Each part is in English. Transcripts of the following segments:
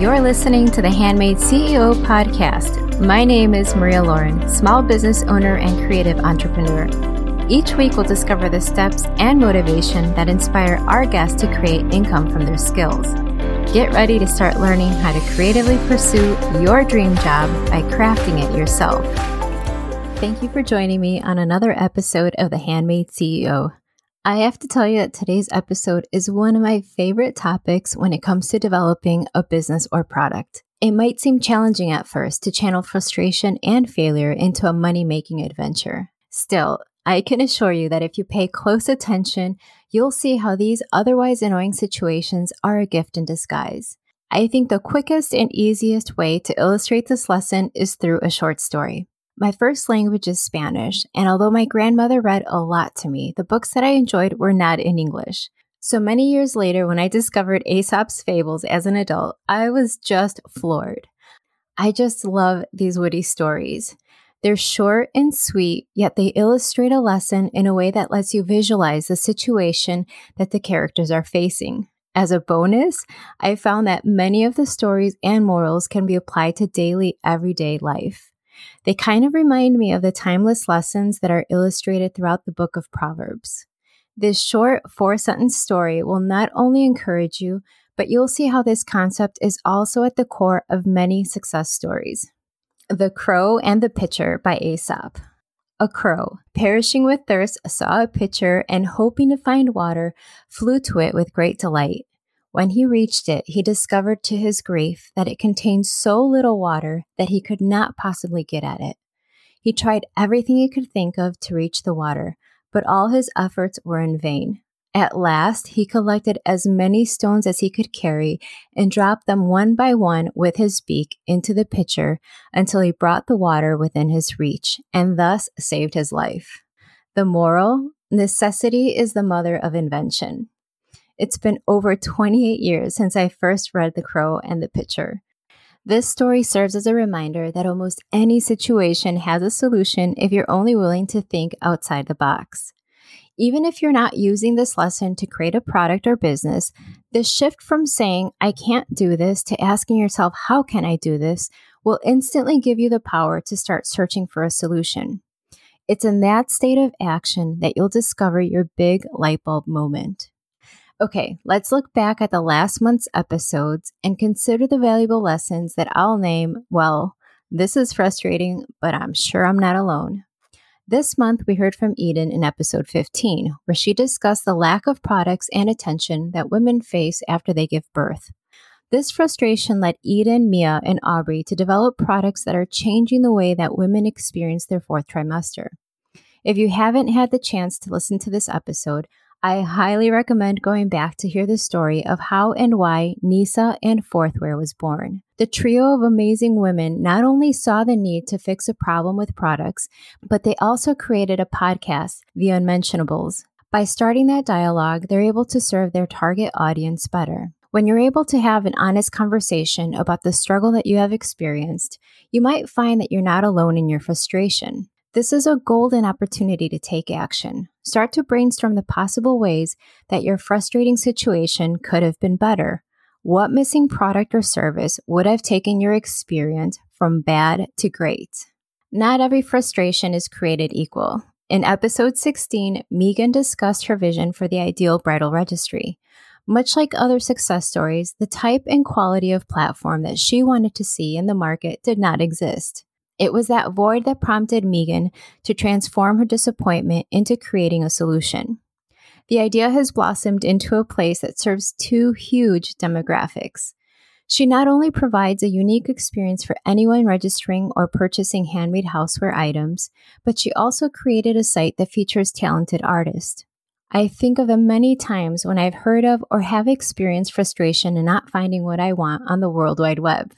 You're listening to the Handmade CEO podcast. My name is Maria Loren, small business owner and creative entrepreneur. Each week, we'll discover the steps and motivation that inspire our guests to create income from their skills. Get ready to start learning how to creatively pursue your dream job by crafting it yourself. Thank you for joining me on another episode of The Handmade CEO. I have to tell you that today's episode is one of my favorite topics when it comes to developing a business or product. It might seem challenging at first to channel frustration and failure into a money making adventure. Still, I can assure you that if you pay close attention, you'll see how these otherwise annoying situations are a gift in disguise. I think the quickest and easiest way to illustrate this lesson is through a short story. My first language is Spanish, and although my grandmother read a lot to me, the books that I enjoyed were not in English. So many years later, when I discovered Aesop's Fables as an adult, I was just floored. I just love these witty stories. They're short and sweet, yet they illustrate a lesson in a way that lets you visualize the situation that the characters are facing. As a bonus, I found that many of the stories and morals can be applied to daily, everyday life. They kind of remind me of the timeless lessons that are illustrated throughout the book of Proverbs. This short four sentence story will not only encourage you, but you'll see how this concept is also at the core of many success stories. The Crow and the Pitcher by Aesop. A crow, perishing with thirst, saw a pitcher and, hoping to find water, flew to it with great delight. When he reached it, he discovered to his grief that it contained so little water that he could not possibly get at it. He tried everything he could think of to reach the water, but all his efforts were in vain. At last, he collected as many stones as he could carry and dropped them one by one with his beak into the pitcher until he brought the water within his reach and thus saved his life. The moral necessity is the mother of invention. It's been over 28 years since I first read The Crow and the Pitcher. This story serves as a reminder that almost any situation has a solution if you're only willing to think outside the box. Even if you're not using this lesson to create a product or business, the shift from saying, I can't do this, to asking yourself, How can I do this? will instantly give you the power to start searching for a solution. It's in that state of action that you'll discover your big light bulb moment. Okay, let's look back at the last month's episodes and consider the valuable lessons that I'll name. Well, this is frustrating, but I'm sure I'm not alone. This month, we heard from Eden in episode 15, where she discussed the lack of products and attention that women face after they give birth. This frustration led Eden, Mia, and Aubrey to develop products that are changing the way that women experience their fourth trimester. If you haven't had the chance to listen to this episode, I highly recommend going back to hear the story of how and why Nisa and Fourthwear was born. The trio of amazing women not only saw the need to fix a problem with products, but they also created a podcast, The Unmentionables. By starting that dialogue, they're able to serve their target audience better. When you're able to have an honest conversation about the struggle that you have experienced, you might find that you're not alone in your frustration. This is a golden opportunity to take action. Start to brainstorm the possible ways that your frustrating situation could have been better. What missing product or service would have taken your experience from bad to great? Not every frustration is created equal. In episode 16, Megan discussed her vision for the ideal bridal registry. Much like other success stories, the type and quality of platform that she wanted to see in the market did not exist. It was that void that prompted Megan to transform her disappointment into creating a solution. The idea has blossomed into a place that serves two huge demographics. She not only provides a unique experience for anyone registering or purchasing handmade houseware items, but she also created a site that features talented artists. I think of the many times when I've heard of or have experienced frustration in not finding what I want on the World Wide Web.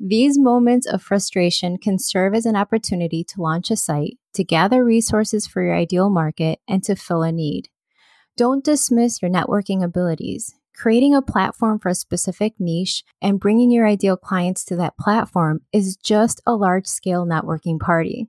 These moments of frustration can serve as an opportunity to launch a site, to gather resources for your ideal market, and to fill a need. Don't dismiss your networking abilities. Creating a platform for a specific niche and bringing your ideal clients to that platform is just a large scale networking party.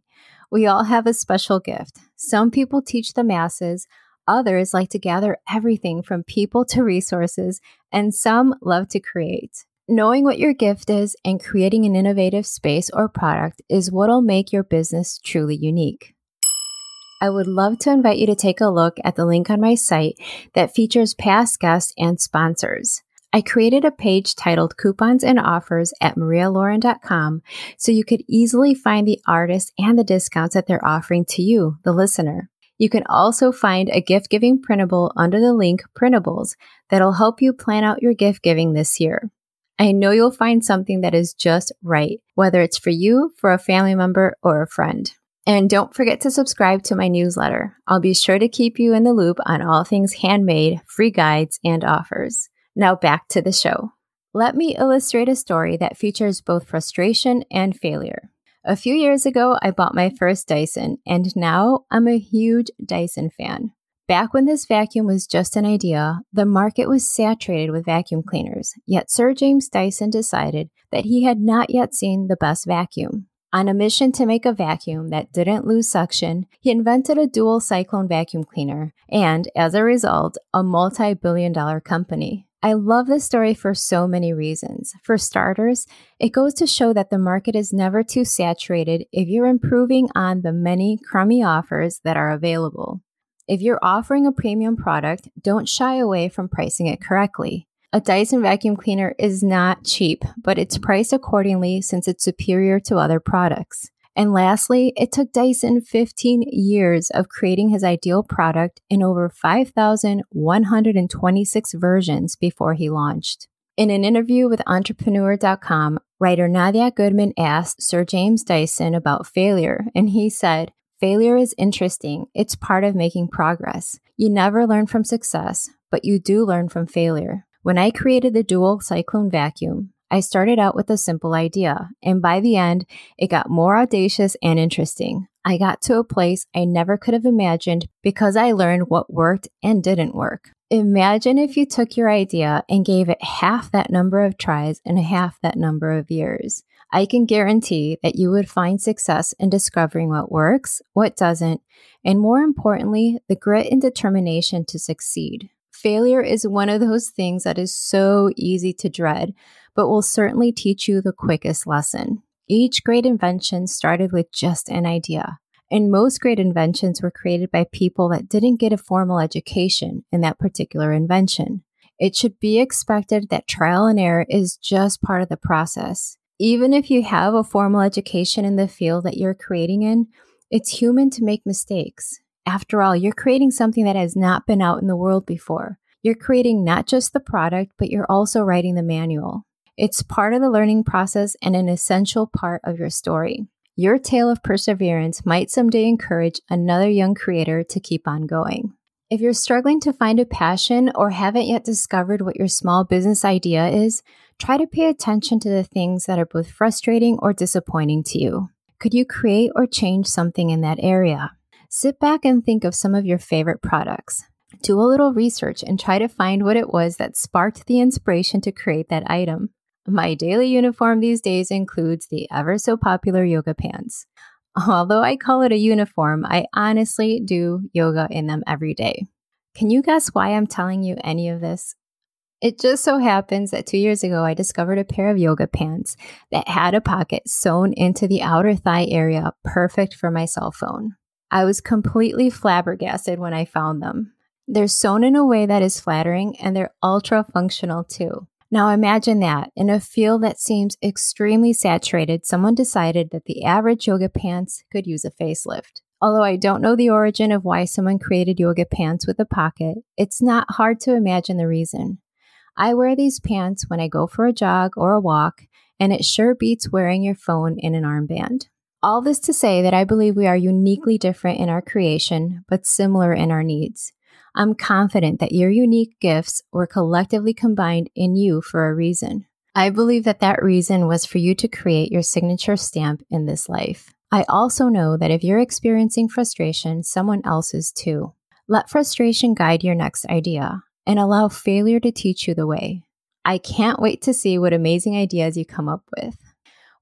We all have a special gift. Some people teach the masses, others like to gather everything from people to resources, and some love to create. Knowing what your gift is and creating an innovative space or product is what'll make your business truly unique. I would love to invite you to take a look at the link on my site that features past guests and sponsors. I created a page titled Coupons and Offers at marialoren.com so you could easily find the artists and the discounts that they're offering to you, the listener. You can also find a gift giving printable under the link Printables that'll help you plan out your gift giving this year. I know you'll find something that is just right, whether it's for you, for a family member, or a friend. And don't forget to subscribe to my newsletter. I'll be sure to keep you in the loop on all things handmade, free guides, and offers. Now back to the show. Let me illustrate a story that features both frustration and failure. A few years ago, I bought my first Dyson, and now I'm a huge Dyson fan. Back when this vacuum was just an idea, the market was saturated with vacuum cleaners, yet Sir James Dyson decided that he had not yet seen the best vacuum. On a mission to make a vacuum that didn't lose suction, he invented a dual cyclone vacuum cleaner and, as a result, a multi billion dollar company. I love this story for so many reasons. For starters, it goes to show that the market is never too saturated if you're improving on the many crummy offers that are available. If you're offering a premium product, don't shy away from pricing it correctly. A Dyson vacuum cleaner is not cheap, but it's priced accordingly since it's superior to other products. And lastly, it took Dyson 15 years of creating his ideal product in over 5,126 versions before he launched. In an interview with Entrepreneur.com, writer Nadia Goodman asked Sir James Dyson about failure, and he said, Failure is interesting. It's part of making progress. You never learn from success, but you do learn from failure. When I created the dual cyclone vacuum, I started out with a simple idea, and by the end, it got more audacious and interesting. I got to a place I never could have imagined because I learned what worked and didn't work. Imagine if you took your idea and gave it half that number of tries and half that number of years. I can guarantee that you would find success in discovering what works, what doesn't, and more importantly, the grit and determination to succeed. Failure is one of those things that is so easy to dread, but will certainly teach you the quickest lesson. Each great invention started with just an idea. And most great inventions were created by people that didn't get a formal education in that particular invention. It should be expected that trial and error is just part of the process. Even if you have a formal education in the field that you're creating in, it's human to make mistakes. After all, you're creating something that has not been out in the world before. You're creating not just the product, but you're also writing the manual. It's part of the learning process and an essential part of your story. Your tale of perseverance might someday encourage another young creator to keep on going. If you're struggling to find a passion or haven't yet discovered what your small business idea is, try to pay attention to the things that are both frustrating or disappointing to you. Could you create or change something in that area? Sit back and think of some of your favorite products. Do a little research and try to find what it was that sparked the inspiration to create that item. My daily uniform these days includes the ever so popular yoga pants. Although I call it a uniform, I honestly do yoga in them every day. Can you guess why I'm telling you any of this? It just so happens that two years ago, I discovered a pair of yoga pants that had a pocket sewn into the outer thigh area, perfect for my cell phone. I was completely flabbergasted when I found them. They're sewn in a way that is flattering and they're ultra functional too. Now imagine that in a field that seems extremely saturated, someone decided that the average yoga pants could use a facelift. Although I don't know the origin of why someone created yoga pants with a pocket, it's not hard to imagine the reason. I wear these pants when I go for a jog or a walk, and it sure beats wearing your phone in an armband. All this to say that I believe we are uniquely different in our creation, but similar in our needs. I'm confident that your unique gifts were collectively combined in you for a reason. I believe that that reason was for you to create your signature stamp in this life. I also know that if you're experiencing frustration, someone else is too. Let frustration guide your next idea and allow failure to teach you the way. I can't wait to see what amazing ideas you come up with.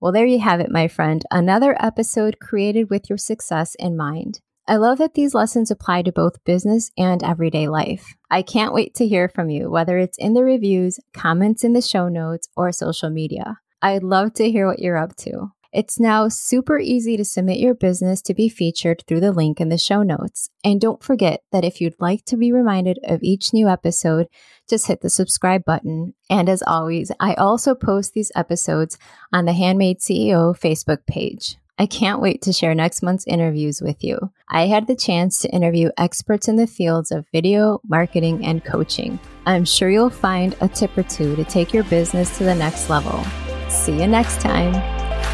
Well, there you have it, my friend. Another episode created with your success in mind. I love that these lessons apply to both business and everyday life. I can't wait to hear from you, whether it's in the reviews, comments in the show notes, or social media. I'd love to hear what you're up to. It's now super easy to submit your business to be featured through the link in the show notes. And don't forget that if you'd like to be reminded of each new episode, just hit the subscribe button. And as always, I also post these episodes on the Handmade CEO Facebook page. I can't wait to share next month's interviews with you. I had the chance to interview experts in the fields of video, marketing, and coaching. I'm sure you'll find a tip or two to take your business to the next level. See you next time.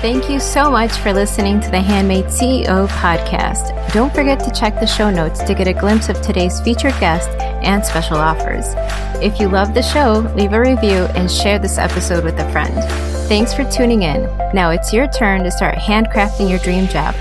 Thank you so much for listening to the Handmade CEO podcast. Don't forget to check the show notes to get a glimpse of today's featured guest and special offers. If you love the show, leave a review and share this episode with a friend. Thanks for tuning in. Now it's your turn to start handcrafting your dream job